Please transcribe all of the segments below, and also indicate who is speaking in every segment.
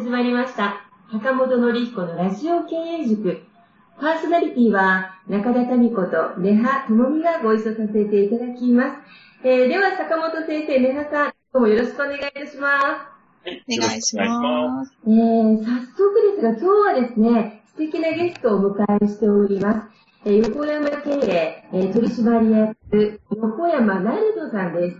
Speaker 1: 始まりました。坂本典彦のラジオ経営塾。パーソナリティは中田民子と根葉智美がご一緒させていただきます。えー、では坂本先生、根葉さん、どうもよろしくお願いいたします。
Speaker 2: はい、お願いします。
Speaker 1: えー、早速ですが、今日はですね、素敵なゲストをお迎えしております。えー、横山経営、えー、取締役、横山なるどさんです。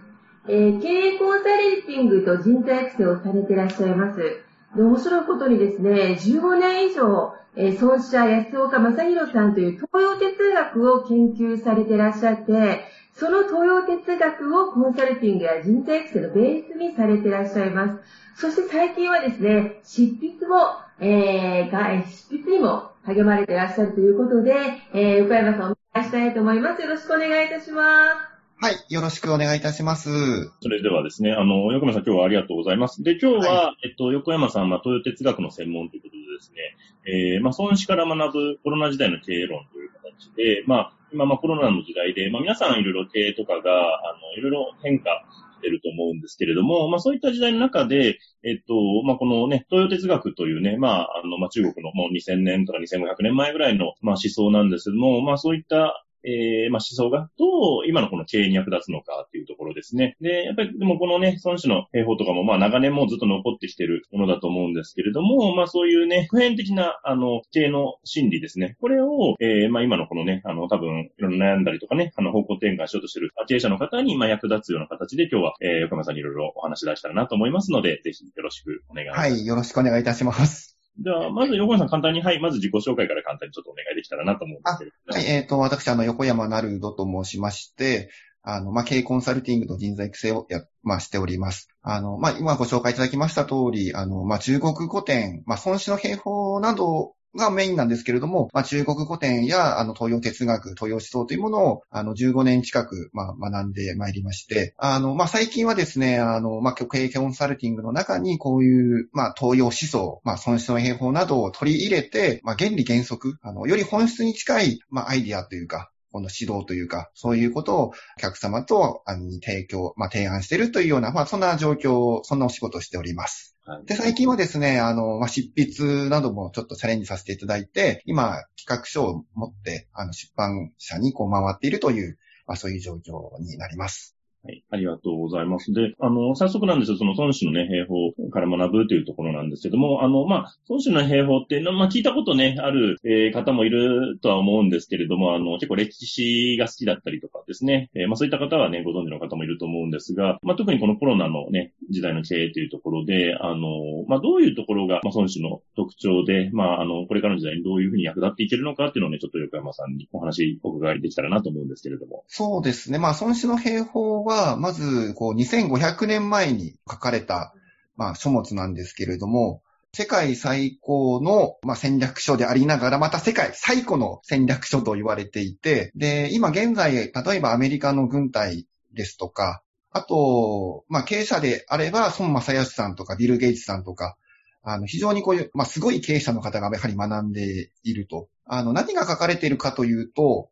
Speaker 1: えー、経営コンサルティングと人材育成をされていらっしゃいます。面白いことにですね、15年以上、えー、孫子社安岡正宏さんという東洋哲学を研究されていらっしゃって、その東洋哲学をコンサルティングや人材育成のベースにされていらっしゃいます。そして最近はですね、執筆も、えー、が執筆にも励まれていらっしゃるということで、えー、横山さんお願いしたいと思います。よろしくお願いいたします。
Speaker 3: はい。よろしくお願いいたします。
Speaker 4: それではですね、あの、横山さん今日はありがとうございます。で、今日は、はい、えっと、横山さんは東洋哲学の専門ということでですね、えー、まあ、孫子から学ぶコロナ時代の経営論という形で、まあ、今、まあ、コロナの時代で、まあ、皆さんいろいろ経営とかが、あの、いろいろ変化してると思うんですけれども、まあ、そういった時代の中で、えっと、まあ、このね、東洋哲学というね、まあ、あの、まあ、中国のもう2000年とか2500年前ぐらいの、まあ、思想なんですけども、まあ、そういったえー、まあ、思想がどう今のこの経営に役立つのかっていうところですね。で、やっぱりでもこのね、孫子の兵法とかもまあ長年もずっと残ってきてるものだと思うんですけれども、まあそういうね、普遍的なあの経営の心理ですね。これを、えー、まあ今のこのね、あの多分いろんな悩んだりとかね、あの方向転換しようとしてる経営者の方にまあ役立つような形で今日は、えー、横山さんにいろいろお話し出したらなと思いますので、ぜひよろしくお願いします。
Speaker 3: はい、よろしくお願いいたします。
Speaker 4: では、まず横山さん簡単に、はい、まず自己紹介から簡単にちょっとお願いできたらなと思うんですけど。
Speaker 3: はい、えっ、ー、と、私、あの、横山なるどと申しまして、あの、まあ、経営コンサルティングと人材育成をや、まあ、しております。あの、まあ、今ご紹介いただきました通り、あの、まあ、中国古典、まあ、孫子の兵法などがメインなんですけれども、まあ、中国古典や、あの、東洋哲学、東洋思想というものを、あの、15年近く、まあ、学んでまいりまして、あの、まあ、最近はですね、あの、まあ、経営コンサルティングの中に、こういう、まあ、東洋思想、まあ、孫子の兵法などを取り入れて、まあ、原理原則、あの、より本質に近い、まあ、アイディアというか、この指導というか、そういうことをお客様と、あの、提供、まあ、提案しているというような、まあ、そんな状況、そんなお仕事をしております。で、最近はですね、あの、まあ、執筆などもちょっとチャレンジさせていただいて、今、企画書を持って、あの、出版社にこう回っているという、まあ、そういう状況になります。
Speaker 4: はい。ありがとうございます。で、あの、早速なんですよ、その孫子のね、兵法から学ぶというところなんですけども、あの、まあ、孫子の兵法っていうのは、まあ、聞いたことね、ある、えー、方もいるとは思うんですけれども、あの、結構歴史が好きだったりとかですね、えー、まあ、そういった方はね、ご存知の方もいると思うんですが、まあ、特にこのコロナのね、時代の経営というところで、あの、まあ、どういうところが、まあ、孫子の特徴で、まあ、あの、これからの時代にどういうふうに役立っていけるのかっていうのをね、ちょっと横山さんにお話お伺いできたらなと思うんですけれども。
Speaker 3: そうですね。まあ、孫子の兵法は、はまず、こう、2500年前に書かれた、まあ、書物なんですけれども、世界最高の、まあ、戦略書でありながら、また世界最古の戦略書と言われていて、で、今現在、例えばアメリカの軍隊ですとか、あと、まあ、経営者であれば、孫正義さんとかビル・ゲイツさんとか、あの、非常にこういう、まあ、すごい経営者の方がやはり学んでいると。あの、何が書かれているかというと、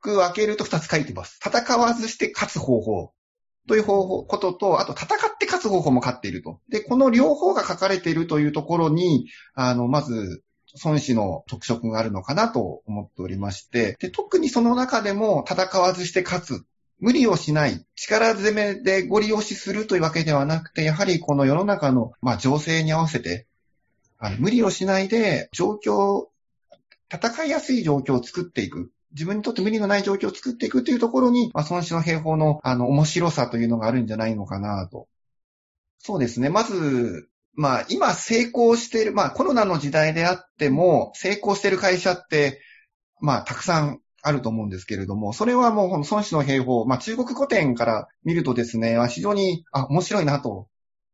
Speaker 3: く分けると2つ書いてます。戦わずして勝つ方法。という方法、ことと、あと戦って勝つ方法も勝っていると。で、この両方が書かれているというところに、あの、まず、孫子の特色があるのかなと思っておりまして、で、特にその中でも戦わずして勝つ。無理をしない、力攻めでご利用しするというわけではなくて、やはりこの世の中の、まあ、情勢に合わせて、あの無理をしないで、状況、戦いやすい状況を作っていく。自分にとって無理のない状況を作っていくというところに、まあ、孫子の兵法の、あの、面白さというのがあるんじゃないのかなと。そうですね。まず、まあ、今成功している、まあ、コロナの時代であっても、成功している会社って、まあ、たくさんあると思うんですけれども、それはもう、孫子の兵法、まあ、中国古典から見るとですね、非常に、あ、面白いなと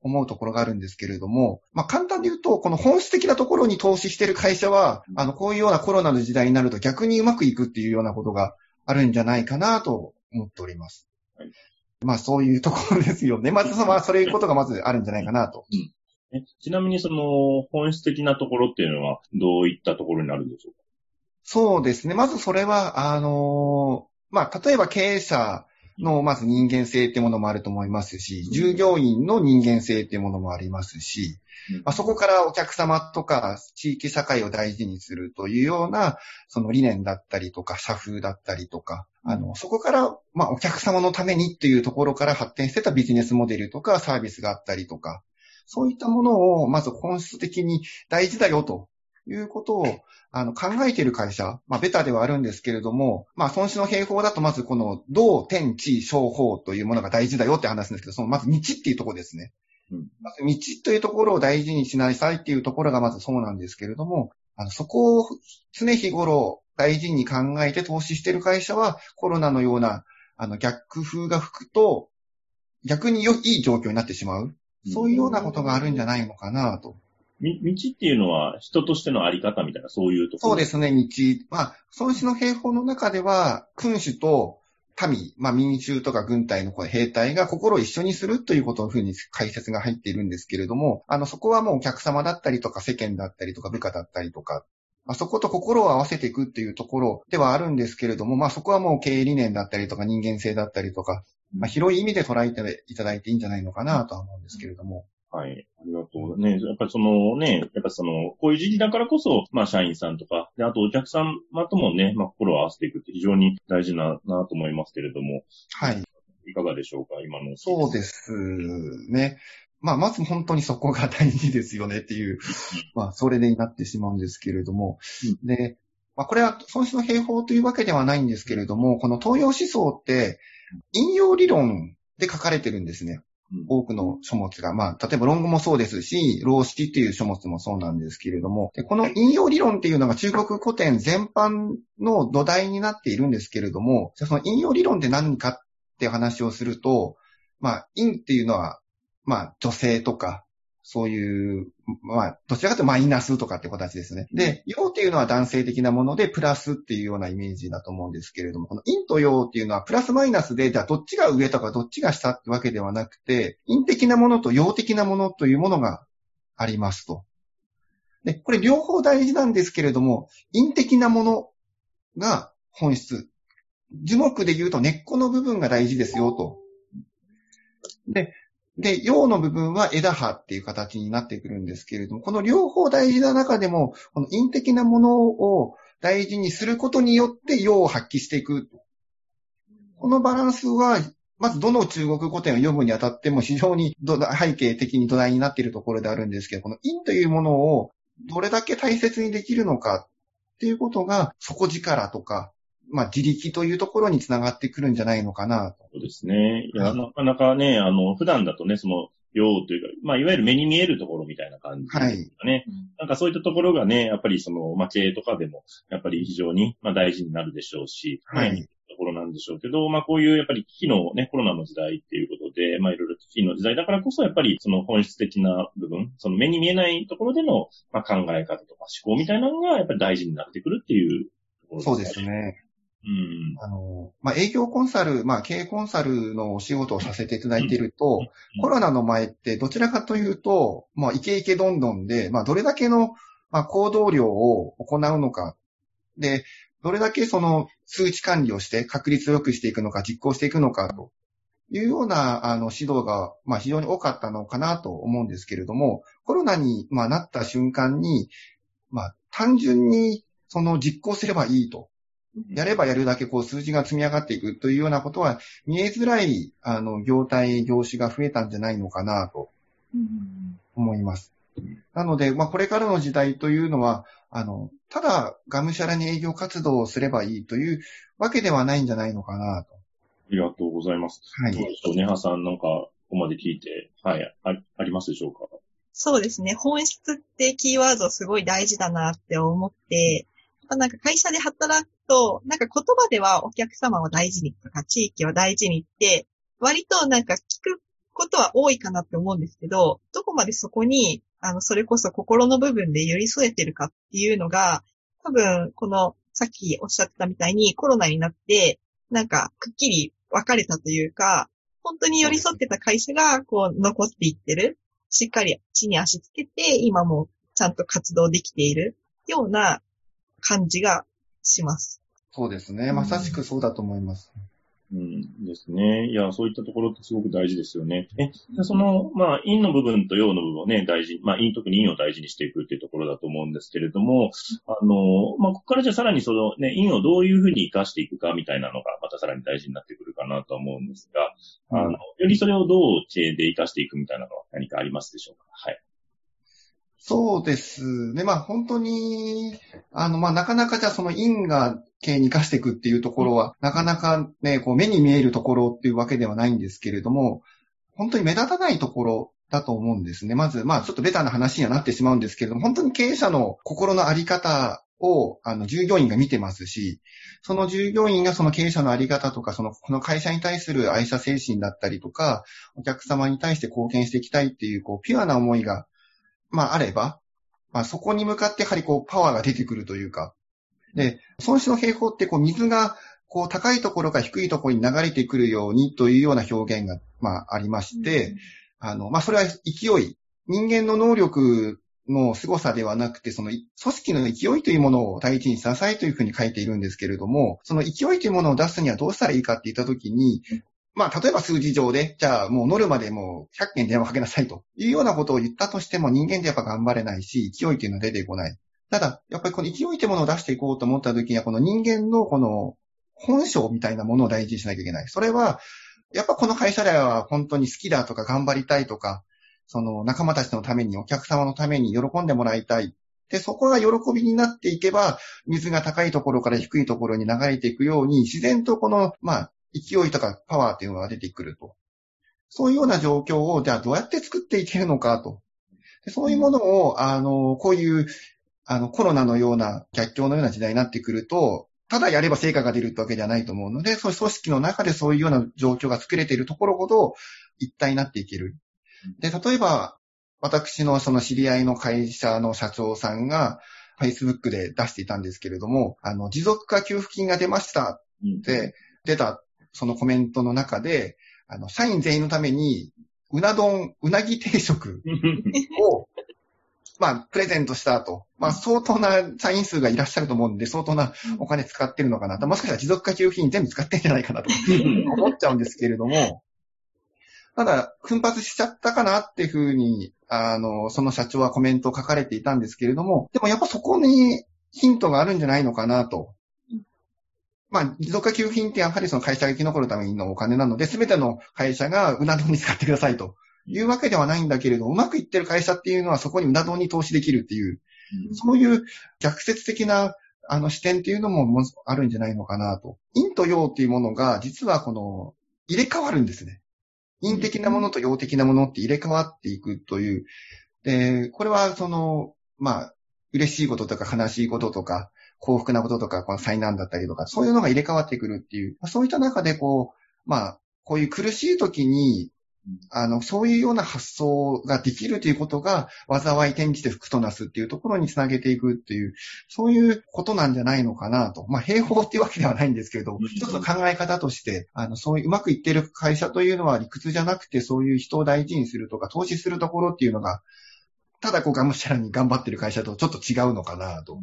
Speaker 3: 思うところがあるんですけれども、まあ、簡単に言うと、この本質的なところに投資している会社は、あの、こういうようなコロナの時代になると逆にうまくいくっていうようなことがあるんじゃないかなと思っております。
Speaker 4: はい、
Speaker 3: まあ、そういうところですよね。まず、まあ、そういうことがまずあるんじゃないかなと。
Speaker 4: えちなみにその本質的なところっていうのはどういったところになるんでしょうか？
Speaker 3: そうですね。まずそれは、あのー、まあ、例えば経営者の、まず人間性ってものもあると思いますし、従業員の人間性ってものもありますし、まあ、そこからお客様とか地域社会を大事にするというような、その理念だったりとか、社風だったりとか、あの、そこから、まあ、お客様のためにっていうところから発展してたビジネスモデルとかサービスがあったりとか、そういったものを、まず本質的に大事だよということを、あの、考えている会社、まあ、ベタではあるんですけれども、まあ、損失の平方だと、まずこの、道、天、地、商法というものが大事だよって話なんですけど、その、まず道っていうところですね。うん、まず道というところを大事にしなさいっていうところがまずそうなんですけれども、あの、そこを常日頃大事に考えて投資している会社は、コロナのような、あの、逆風が吹くと、逆に良い状況になってしまう。そういうようなことがあるんじゃないのかなと。
Speaker 4: 道っていうのは人としてのあり方みたいな、そういうとこ
Speaker 3: ろ？そうですね、道。まあ、孫子の兵法の中では、君主と民、まあ民衆とか軍隊の兵隊が心を一緒にするということのふうに解説が入っているんですけれども、あの、そこはもうお客様だったりとか世間だったりとか部下だったりとか、まあ、そこと心を合わせていくっていうところではあるんですけれども、まあそこはもう経営理念だったりとか人間性だったりとか、まあ広い意味で捉えていただいていいんじゃないのかなとは思うんですけれども。
Speaker 4: はい。ありがとう。ね、やっぱりそのね、やっぱその、こういう時期だからこそ、まあ社員さんとか、で、あとお客様ともね、まあ心を合わせていくって非常に大事な、なと思いますけれども。
Speaker 3: はい。
Speaker 4: いかがでしょうか、今の。
Speaker 3: そうですね。まあ、まず本当にそこが大事ですよねっていう、まあ、それでになってしまうんですけれども。うん、で、まあ、これは損失の平方というわけではないんですけれども、この東洋思想って、引用理論で書かれてるんですね。多くの書物が、まあ、例えば論語もそうですし、老式っていう書物もそうなんですけれども、この引用理論っていうのが中国古典全般の土台になっているんですけれども、その引用理論って何かって話をすると、まあ、陰っていうのは、まあ、女性とか、そういう、まあ、どちらかというとマイナスとかって形ですね。で、陽っていうのは男性的なもので、プラスっていうようなイメージだと思うんですけれども、この陰と陽っていうのはプラスマイナスで、じゃあどっちが上とかどっちが下ってわけではなくて、陰的なものと陽的なものというものがありますと。で、これ両方大事なんですけれども、陰的なものが本質。樹木で言うと根っこの部分が大事ですよと。で、で、陽の部分は枝葉っていう形になってくるんですけれども、この両方大事な中でも、この陰的なものを大事にすることによって陽を発揮していく。このバランスは、まずどの中国古典を読むにあたっても非常に背景的に土台になっているところであるんですけど、この陰というものをどれだけ大切にできるのかっていうことが底力とかまあ、自力というところにつながってくるんじゃないのかなと。
Speaker 4: そうですね。いや、なかなかね、あの、普段だとね、その、用というか、まあ、いわゆる目に見えるところみたいな感じですかね。はい。なんかそういったところがね、やっぱりその、まあ、経営とかでも、やっぱり非常に、まあ、大事になるでしょうし、はい。ところなんでしょうけど、まあこういうやっぱり危機のね、コロナの時代っていうことで、まあいろいろ危機の時代だからこそやっぱりその本質的な部分、その目に見えないところでの、まあ、考え方とか思考みたいなのがやっぱり大事になってくるっていうところ
Speaker 3: ですね。そうですね。
Speaker 4: うん、
Speaker 3: あの、まあ、営業コンサル、まあ、経営コンサルのお仕事をさせていただいていると、うん、コロナの前ってどちらかというと、まあ、イケイケどんどんで、まあ、どれだけの、まあ、行動量を行うのか、で、どれだけその数値管理をして確率を良くしていくのか、実行していくのかというような、あの、指導が、まあ、非常に多かったのかなと思うんですけれども、コロナに、まあ、なった瞬間に、まあ、単純に、その実行すればいいと。やればやるだけこう数字が積み上がっていくというようなことは見えづらい、あの、業態、業種が増えたんじゃないのかなと思います。なので、まあ、これからの時代というのは、あの、ただ、がむしゃらに営業活動をすればいいというわけではないんじゃないのかなと。あ
Speaker 4: りがとうございます。はい。どうでしょう、ネハさんなんか、ここまで聞いて、はい、あありますでしょうか？
Speaker 2: そうですね。本質ってキーワードすごい大事だなって思って、なんか会社で働くと、なんか言葉ではお客様を大事にとか、地域を大事にって、割となんか聞くことは多いかなって思うんですけど、どこまでそこに、あの、それこそ心の部分で寄り添えてるかっていうのが、多分、この、さっきおっしゃってたみたいにコロナになって、なんか、くっきり分かれたというか、本当に寄り添ってた会社が、こう、残っていってる。しっかり地に足つけて、今もちゃんと活動できているような感じがします。
Speaker 3: そうですね。まさしくそうだと思います。
Speaker 4: うんですね。いや、そういったところってすごく大事ですよね。え、その、まあ、陰の部分と陽の部分をね、大事、まあ、陰、特に陰を大事にしていくっていうところだと思うんですけれども、あの、まあ、ここからじゃあさらにそのね、陰をどういうふうに活かしていくかみたいなのが、またさらに大事になってくるかなと思うんですが、あの、よりそれをどう知恵で活かしていくみたいなのは何かありますでしょうか？はい。
Speaker 3: そうですね。まあ本当に、あの、まあなかなかじゃあその因果系に活かしていくっていうところは、なかなかね、こう目に見えるところっていうわけではないんですけれども、本当に目立たないところだと思うんですね。まず、まあちょっとベタな話にはなってしまうんですけれども、本当に経営者の心のあり方を、あの、従業員が見てますし、その従業員がその経営者のあり方とか、その、この会社に対する愛社精神だったりとか、お客様に対して貢献していきたいっていう、こう、ピュアな思いがまああれば、まあそこに向かってやはりこうパワーが出てくるというか、で、損失の平方ってこう水がこう高いところから低いところに流れてくるようにというような表現がまあありまして、うん、あの、まあそれは勢い、人間の能力の凄さではなくて、その組織の勢いというものを第一にしなさいというふうに書いているんですけれども、その勢いというものを出すにはどうしたらいいかって言ったときに、まあ、例えば数字上で、じゃあもうノルマでもう100件電話かけなさいというようなことを言ったとしても人間ってやっぱ頑張れないし、勢いっていうのは出てこない。ただ、やっぱりこの勢いってものを出していこうと思った時には、この人間のこの本性みたいなものを大事にしなきゃいけない。それは、やっぱこの会社では本当に好きだとか頑張りたいとか、その仲間たちのために、お客様のために喜んでもらいたい。で、そこが喜びになっていけば、水が高いところから低いところに流れていくように、自然とこの、まあ、勢いとかパワーっていうのが出てくると。そういうような状況を、じゃあどうやって作っていけるのかと。でそういうものを、あの、こういう、あの、コロナのような逆境のような時代になってくると、ただやれば成果が出るってわけではないと思うので、そういう組織の中でそういうような状況が作れているところほど一体になっていける。で、例えば、私のその知り合いの会社の社長さんが、Facebook で出していたんですけれども、あの、持続化給付金が出ましたって出たそのコメントの中で、あの、社員全員のために、うな丼、うなぎ定食を、まあ、プレゼントした後、まあ、相当な社員数がいらっしゃると思うんで、相当なお金使ってるのかなと、もしかしたら持続化給付金全部使ってんじゃないかなと思っちゃうんですけれども、ただ、奮発しちゃったかなっていうふうに、あの、その社長はコメントを書かれていたんですけれども、でもやっぱそこにヒントがあるんじゃないのかなとまあ、持続化給付金ってやはりその会社が生き残るためのお金なので、すべての会社がうな丼に使ってくださいというわけではないんだけれど、うまくいってる会社っていうのはそこにうな丼に投資できるっていう、うん、そういう逆説的なあの視点っていうのもあるんじゃないのかなと。陰と陽っていうものが実はこの入れ替わるんですね。陰的なものと陽的なものって入れ替わっていくという。で、これはその、まあ、嬉しいこととか悲しいこととか、幸福なこととか、この災難だったりとか、そういうのが入れ替わってくるっていう、そういった中でこう、まあ、こういう苦しい時に、あの、そういうような発想ができるということが、災い転じて福となすっていうところにつなげていくっていう、そういうことなんじゃないのかなと。まあ、平方っていうわけではないんですけれど、一つの考え方として、あの、そういううまくいっている会社というのは理屈じゃなくて、そういう人を大事にするとか、投資するところっていうのが、ただこうがむしゃらに頑張ってる会社とちょっと違うのかなと。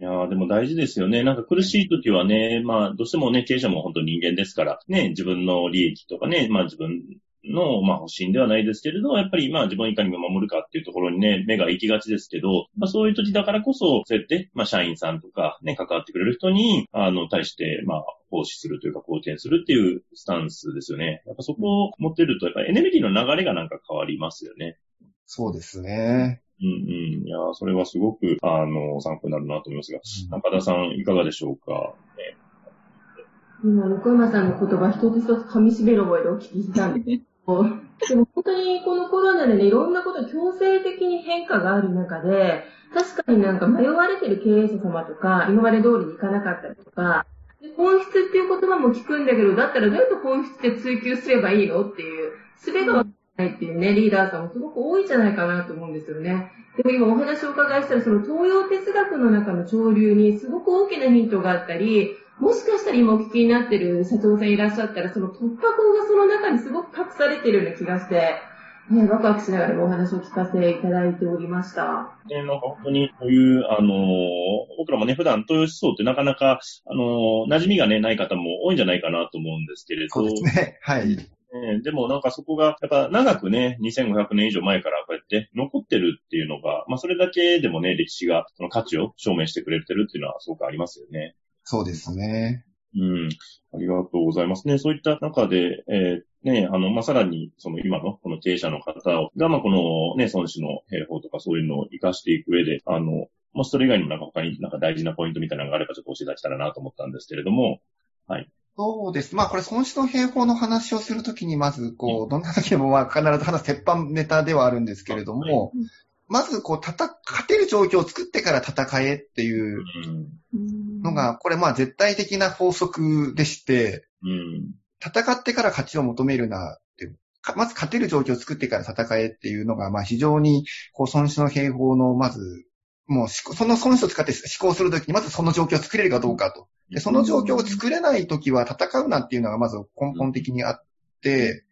Speaker 4: いやでも大事ですよね。なんか苦しい時はね、まあ、どうしてもね、経営者も本当人間ですから、ね、自分の利益とかね、まあ自分の、まあ、保身ではないですけれど、やっぱり、まあ、自分いかに守るかっていうところにね、目が行きがちですけど、まあ、そういう時だからこそ、そうやって、まあ、社員さんとか、ね、関わってくれる人に、あの、対して、まあ、奉仕するというか、貢献するっていうスタンスですよね。やっぱそこを持ってると、やっぱエネルギーの流れがなんか変わりますよね。
Speaker 3: そうですね。
Speaker 4: うんうん。いや、それはすごく、あの、参考になるなと思いますが、中田さん、いかがでしょうか、ね、
Speaker 1: 今、横山さんの言葉一つ一つ噛み締める覚えでお聞きしたんです。でも本当にこのコロナでね、いろんなこと強制的に変化がある中で、確かになんか迷われてる経営者様とか、今まで通りにいかなかったりとか、本質っていう言葉も聞くんだけど、だったらどうやって本質で追求すればいいのっていう、すべがないっていうね、リーダーさんもすごく多いんじゃないかなと思うんですよね。でも今お話をお伺いしたら、その東洋哲学の中の潮流にすごく大きなヒントがあったり、もしかしたら今お聞きになってる社長さんいらっしゃったら、その突破口がその中にすごく隠されてるような気がして、ね、ワクワクしながらお話を聞かせていただいておりました。
Speaker 4: ね、なんか本当にこういう、あのー、僕らもね、普段豊洲層ってなかなか、あのー、馴染みがね、ない方も多いんじゃないかなと思うんですけれど。
Speaker 3: そうですね。はい。
Speaker 4: えでもなんかそこが、やっぱ長くね、2500年以上前からこうやって残ってるっていうのが、まあそれだけでもね、歴史がその価値を証明してくれてるっていうのはすごくありますよね。
Speaker 3: そうですね。
Speaker 4: うん。ありがとうございますね。そういった中で、えー、ね、あの、まあ、さらに、その今のこの経営者の方をが、まあ、このね、孫子の兵法とかそういうのを活かしていく上で、あの、もしそれ以外にもなんか他になんか大事なポイントみたいなのがあればちょっと教えていただけたらなと思ったんですけれども、はい。
Speaker 3: そうです。まあこれ、孫子の兵法の話をするときに、まず、こう、どんな時でもまあ必ず話す鉄板ネタではあるんですけれども、まず、こう、たた、勝てる状況を作ってから戦えっていうのが、これまあ絶対的な法則でして、戦ってから勝ちを求めるなってまず勝てる状況を作ってから戦えっていうのが、まあ非常に、こう、孫子の兵法の、まず、もう、その孫子を使って思考するときに、まずその状況を作れるかどうかと。で、その状況を作れないときは戦うなっていうのがまず根本的にあって、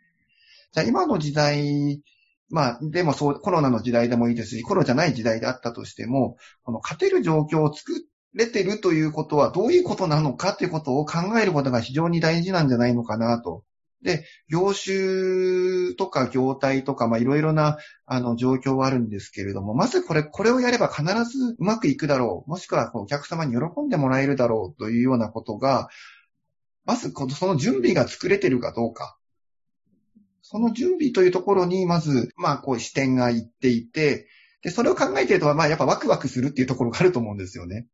Speaker 3: じゃあ今の時代、まあ、でもそう、コロナの時代でもいいですし、コロナじゃない時代であったとしても、この勝てる状況を作れてるということはどういうことなのかということを考えることが非常に大事なんじゃないのかなと。で、業種とか業態とか、まあいろいろな、あの、状況はあるんですけれども、まずこれ、これをやれば必ずうまくいくだろう。もしくはお客様に喜んでもらえるだろうというようなことが、まず、その準備が作れてるかどうか。その準備というところに、まず、まあ、こう視点がいっていて、で、それを考えていると、まあ、やっぱワクワクするっていうところがあると思うんですよね。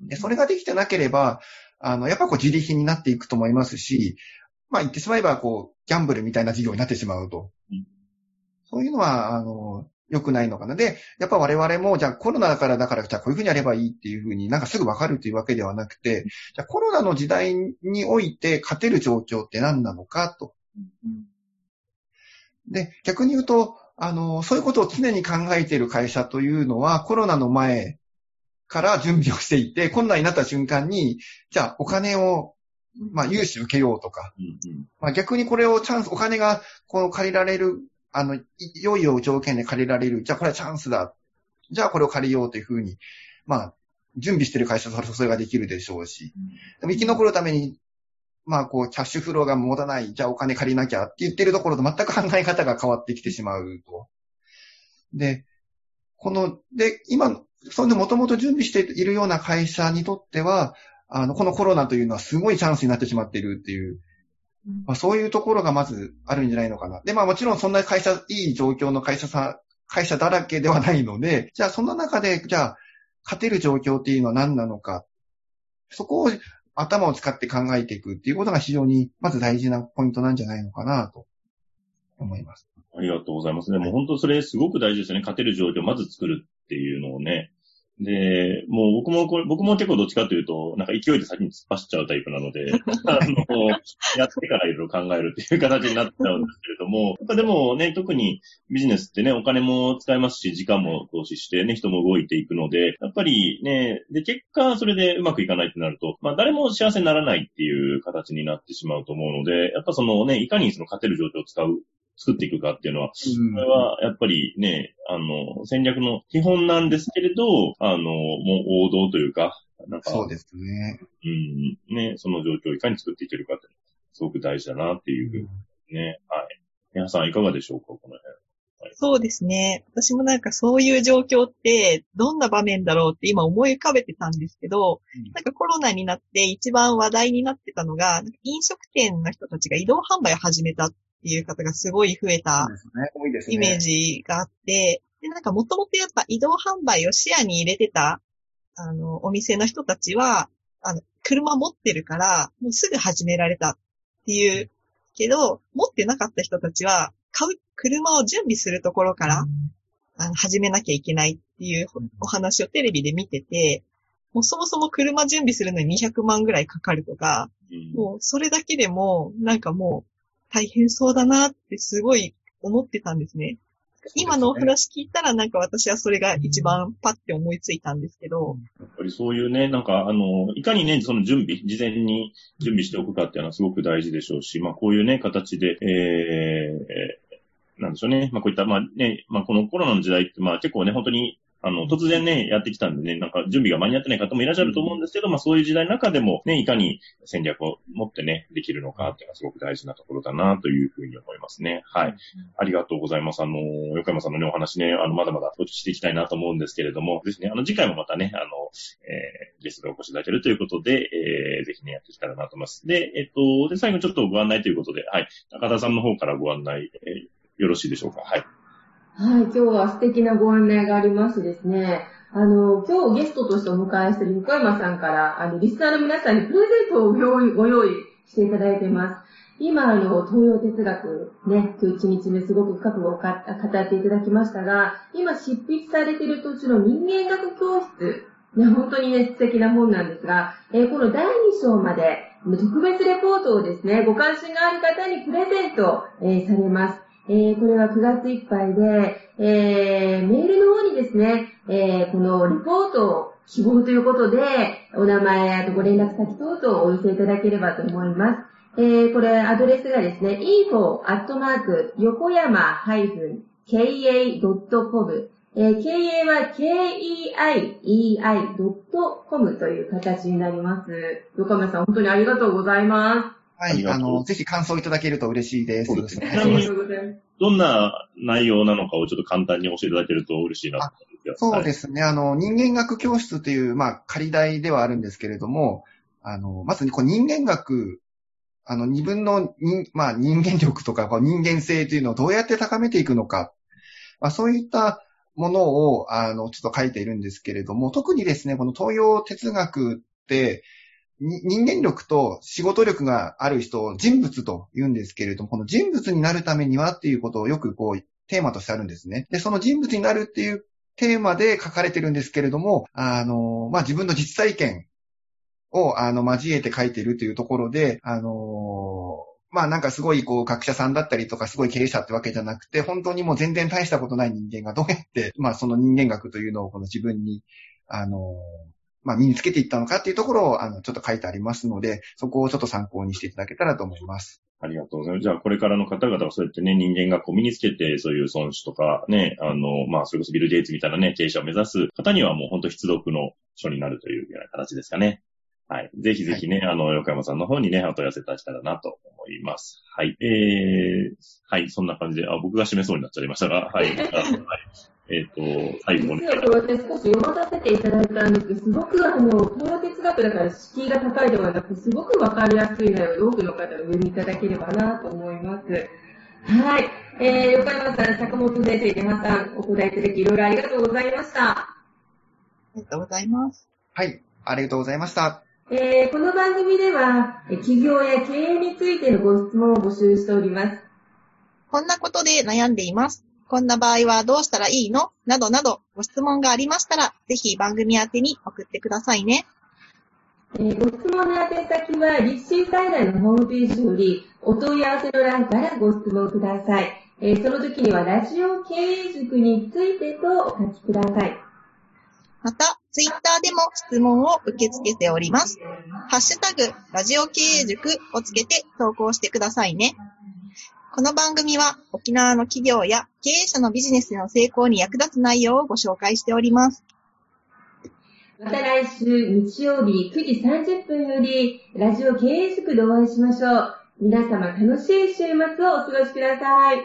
Speaker 3: で、それができてなければ、あの、やっぱこう自利品になっていくと思いますし、まあ言ってしまえば、こう、ギャンブルみたいな事業になってしまうと。そういうのは、あの、良くないのかな。で、やっぱ我々も、じゃあコロナだからだから、じゃあこういうふうにやればいいっていうふうになんかすぐわかるというわけではなくて、じゃあコロナの時代において勝てる状況って何なのかと。で、逆に言うと、あの、そういうことを常に考えている会社というのは、コロナの前から準備をしていて、コロナになった瞬間に、じゃあお金をまあ、融資受けようとか、うんうん、まあ、逆にこれをチャンス、お金がこの借りられる、あの、良いよ条件で借りられる。じゃあこれはチャンスだ。じゃあこれを借りようというふうに、まあ、準備してる会社とそれができるでしょうし、でも生き残るために、まあ、こう、キャッシュフローが持たない、じゃあお金借りなきゃ。って言ってるところと全く考え方が変わってきてしまうと。で、この、で、今、そんでもともと準備しているような会社にとっては、あの、このコロナというのはすごいチャンスになってしまっているっていう、まあ、そういうところがまずあるんじゃないのかな。で、まあもちろんそんな会社、いい状況の会社さ、会社だらけではないので、じゃあそんな中で、じゃあ、勝てる状況っていうのは何なのか。そこを頭を使って考えていくっていうことが非常に、まず大事なポイントなんじゃないのかなと思います。
Speaker 4: ありがとうございますね。もう本当それすごく大事ですよね。勝てる状況をまず作るっていうのをね。で、もう僕もこれ、僕も結構どっちかというと、なんか勢いで先に突っ走っちゃうタイプなので、あの、やってからいろいろ考えるっていう形になっちゃうんですけれども、やっぱでもね、特にビジネスってね、お金も使いますし、時間も投資してね、人も動いていくので、やっぱりね、で、結果それでうまくいかないってなると、まあ誰も幸せにならないっていう形になってしまうと思うので、やっぱそのね、いかにその勝てる状況を使う作っていくかっていうのは、それはやっぱりね、あの、戦略の基本なんですけれど、あの、もう王道というか、なんか、
Speaker 3: そうですね。
Speaker 4: うん、ね、その状況をいかに作っていけるかって、すごく大事だなっていうふうにね、はい。皆さんいかがでしょうか、この辺。
Speaker 2: はい、そうですね。私もなんかそういう状況ってどんな場面だろうって今思い浮かべてたんですけど、うん、なんかコロナになって一番話題になってたのが、飲食店の人たちが移動販売を始めたっいう方がすごい増えたイメージがあって、で、なんかもともとやっぱ移動販売を視野に入れてた、あの、お店の人たちは、あの、車持ってるから、もうすぐ始められたっていう、けど、持ってなかった人たちは、買う、車を準備するところから、あの、始めなきゃいけないっていうお話をテレビで見てて、もうそもそも車準備するのに200万ぐらいかかるとか、もうそれだけでも、なんかもう、大変そうだなってすごい思ってたんですね。今のお話聞いたらなんか私はそれが一番パッて思いついたんですけど。
Speaker 4: やっぱりそういうね、なんかあの、いかにね、その準備、事前に準備しておくかっていうのはすごく大事でしょうし、まあこういうね、形で、えー、なんでしょうね。まあこういった、まあね、まあこのコロナの時代って、まあ結構ね、本当にあの、突然ね、やってきたんでね、なんか準備が間に合ってない方もいらっしゃると思うんですけど、まあそういう時代の中でもね、いかに戦略を持ってね、できるのかっていうのはすごく大事なところだなというふうに思いますね。はい。ありがとうございます。あの、横山さんのね、お話ね、あの、まだまだお聞きしていきたいなと思うんですけれども、ぜひね、あの、次回もまたね、あの、えー、ゲストでお越しいただけるということで、えー、ぜひね、やっていきたらなと思います。で、えっと、で、最後ちょっとご案内ということで、はい。高田さんの方からご案内、えー、よろしいでしょうか？はい。
Speaker 1: はい、今日は素敵なご案内がありましてですね、あの、今日ゲストとしてお迎えしている横山さんから、あの、リスナーの皆さんにプレゼントをご用意していただいています。今、あの、東洋哲学、ね、今日一日目すごく深く語っていただきましたが、今執筆されている途中の人間学教室、ね、本当にね、素敵な本なんですが、えー、この第2章まで、特別レポートをですね、ご関心がある方にプレゼント、えー、されます。えー、これは9月いっぱいで、えー、メールの方にですね、えー、このレポートを希望ということで、お名前、あとご連絡先等々をお寄せいただければと思います。えー、これ、アドレスがですね、info アットマーク横山 -ka.com えー、KA は KEIEI.com という形になります。横山さん、本当にありがとうございます。
Speaker 3: はい、あの、ぜひ感想いただけると嬉しいです。そうですね。
Speaker 4: どんな内容なのかをちょっと簡単に教えていただけると嬉しいなと
Speaker 3: そうですね。あの、人間学教室という、まあ、仮題ではあるんですけれども、あの、まずこう人間学、あの、二分の人、まあ、人間力とか、人間性というのをどうやって高めていくのか、まあ、そういったものを、あの、ちょっと書いているんですけれども、特にですね、この東洋哲学って、人間力と仕事力がある人を人物と言うんですけれども、この人物になるためにはっていうことをよくこう、テーマとしてあるんですね。で、その人物になるっていうテーマで書かれてるんですけれども、あの、まあ、自分の実体験を、あの、交えて書いてるというところで、あの、まあなんかすごいこう学者さんだったりとかすごい経営者ってわけじゃなくて、本当にもう全然大したことない人間がどうやって、まあその人間学というのをこの自分に、あの、まあ、身につけていったのかっていうところを、あの、ちょっと書いてありますので、そこをちょっと参考にしていただけたらと思います。
Speaker 4: ありがとうございます。じゃあ、これからの方々はそうやってね、人間がこう身につけて、そういう損失とかね、あの、まあ、それこそビル・ゲイツみたいなね、経営者を目指す方にはもう本当必読の書になるというような形ですかね。はい。ぜひぜひね、はい、あの、横山さんの方にね、お問い合わせいただけたらなと思います。はい。えー、はい、そんな感じで、あ、僕が締めそうになっちゃいましたが、はい。はいえっ、ー、と、最後に。
Speaker 1: 実はこれ私少し読まさせていただいたんですけど、すごくあの、東洋哲学だから敷居が高いではなく、すごくわかりやすいので、多くの方が読みいただければなと思います。はい。えー、横山さん、坂本先生、山さん、お答えいただき、いろいろありがとうございました。あ
Speaker 2: りがとうございます。
Speaker 3: はい。ありがとうございました。
Speaker 1: えー、この番組では、企業や経営についてのご質問を募集しております。
Speaker 2: こんなことで悩んでいます。こんな場合はどうしたらいいの？などなどご質問がありましたら、ぜひ番組宛てに送ってくださいね。
Speaker 1: えー、ご質問の宛先は、立身災害のホームページより、お問い合わせの欄からご質問ください。えー、その時には、ラジオ経営塾についてとお書きください。
Speaker 2: また、ツイッターでも質問を受け付けております。ハッシュタグ、ラジオ経営塾をつけて投稿してくださいね。この番組は沖縄の企業や経営者のビジネスの成功に役立つ内容をご紹介しております。
Speaker 1: また来週日曜日9時30分よりラジオ経営塾でお会いしましょう。皆様楽しい週末をお過ごしください。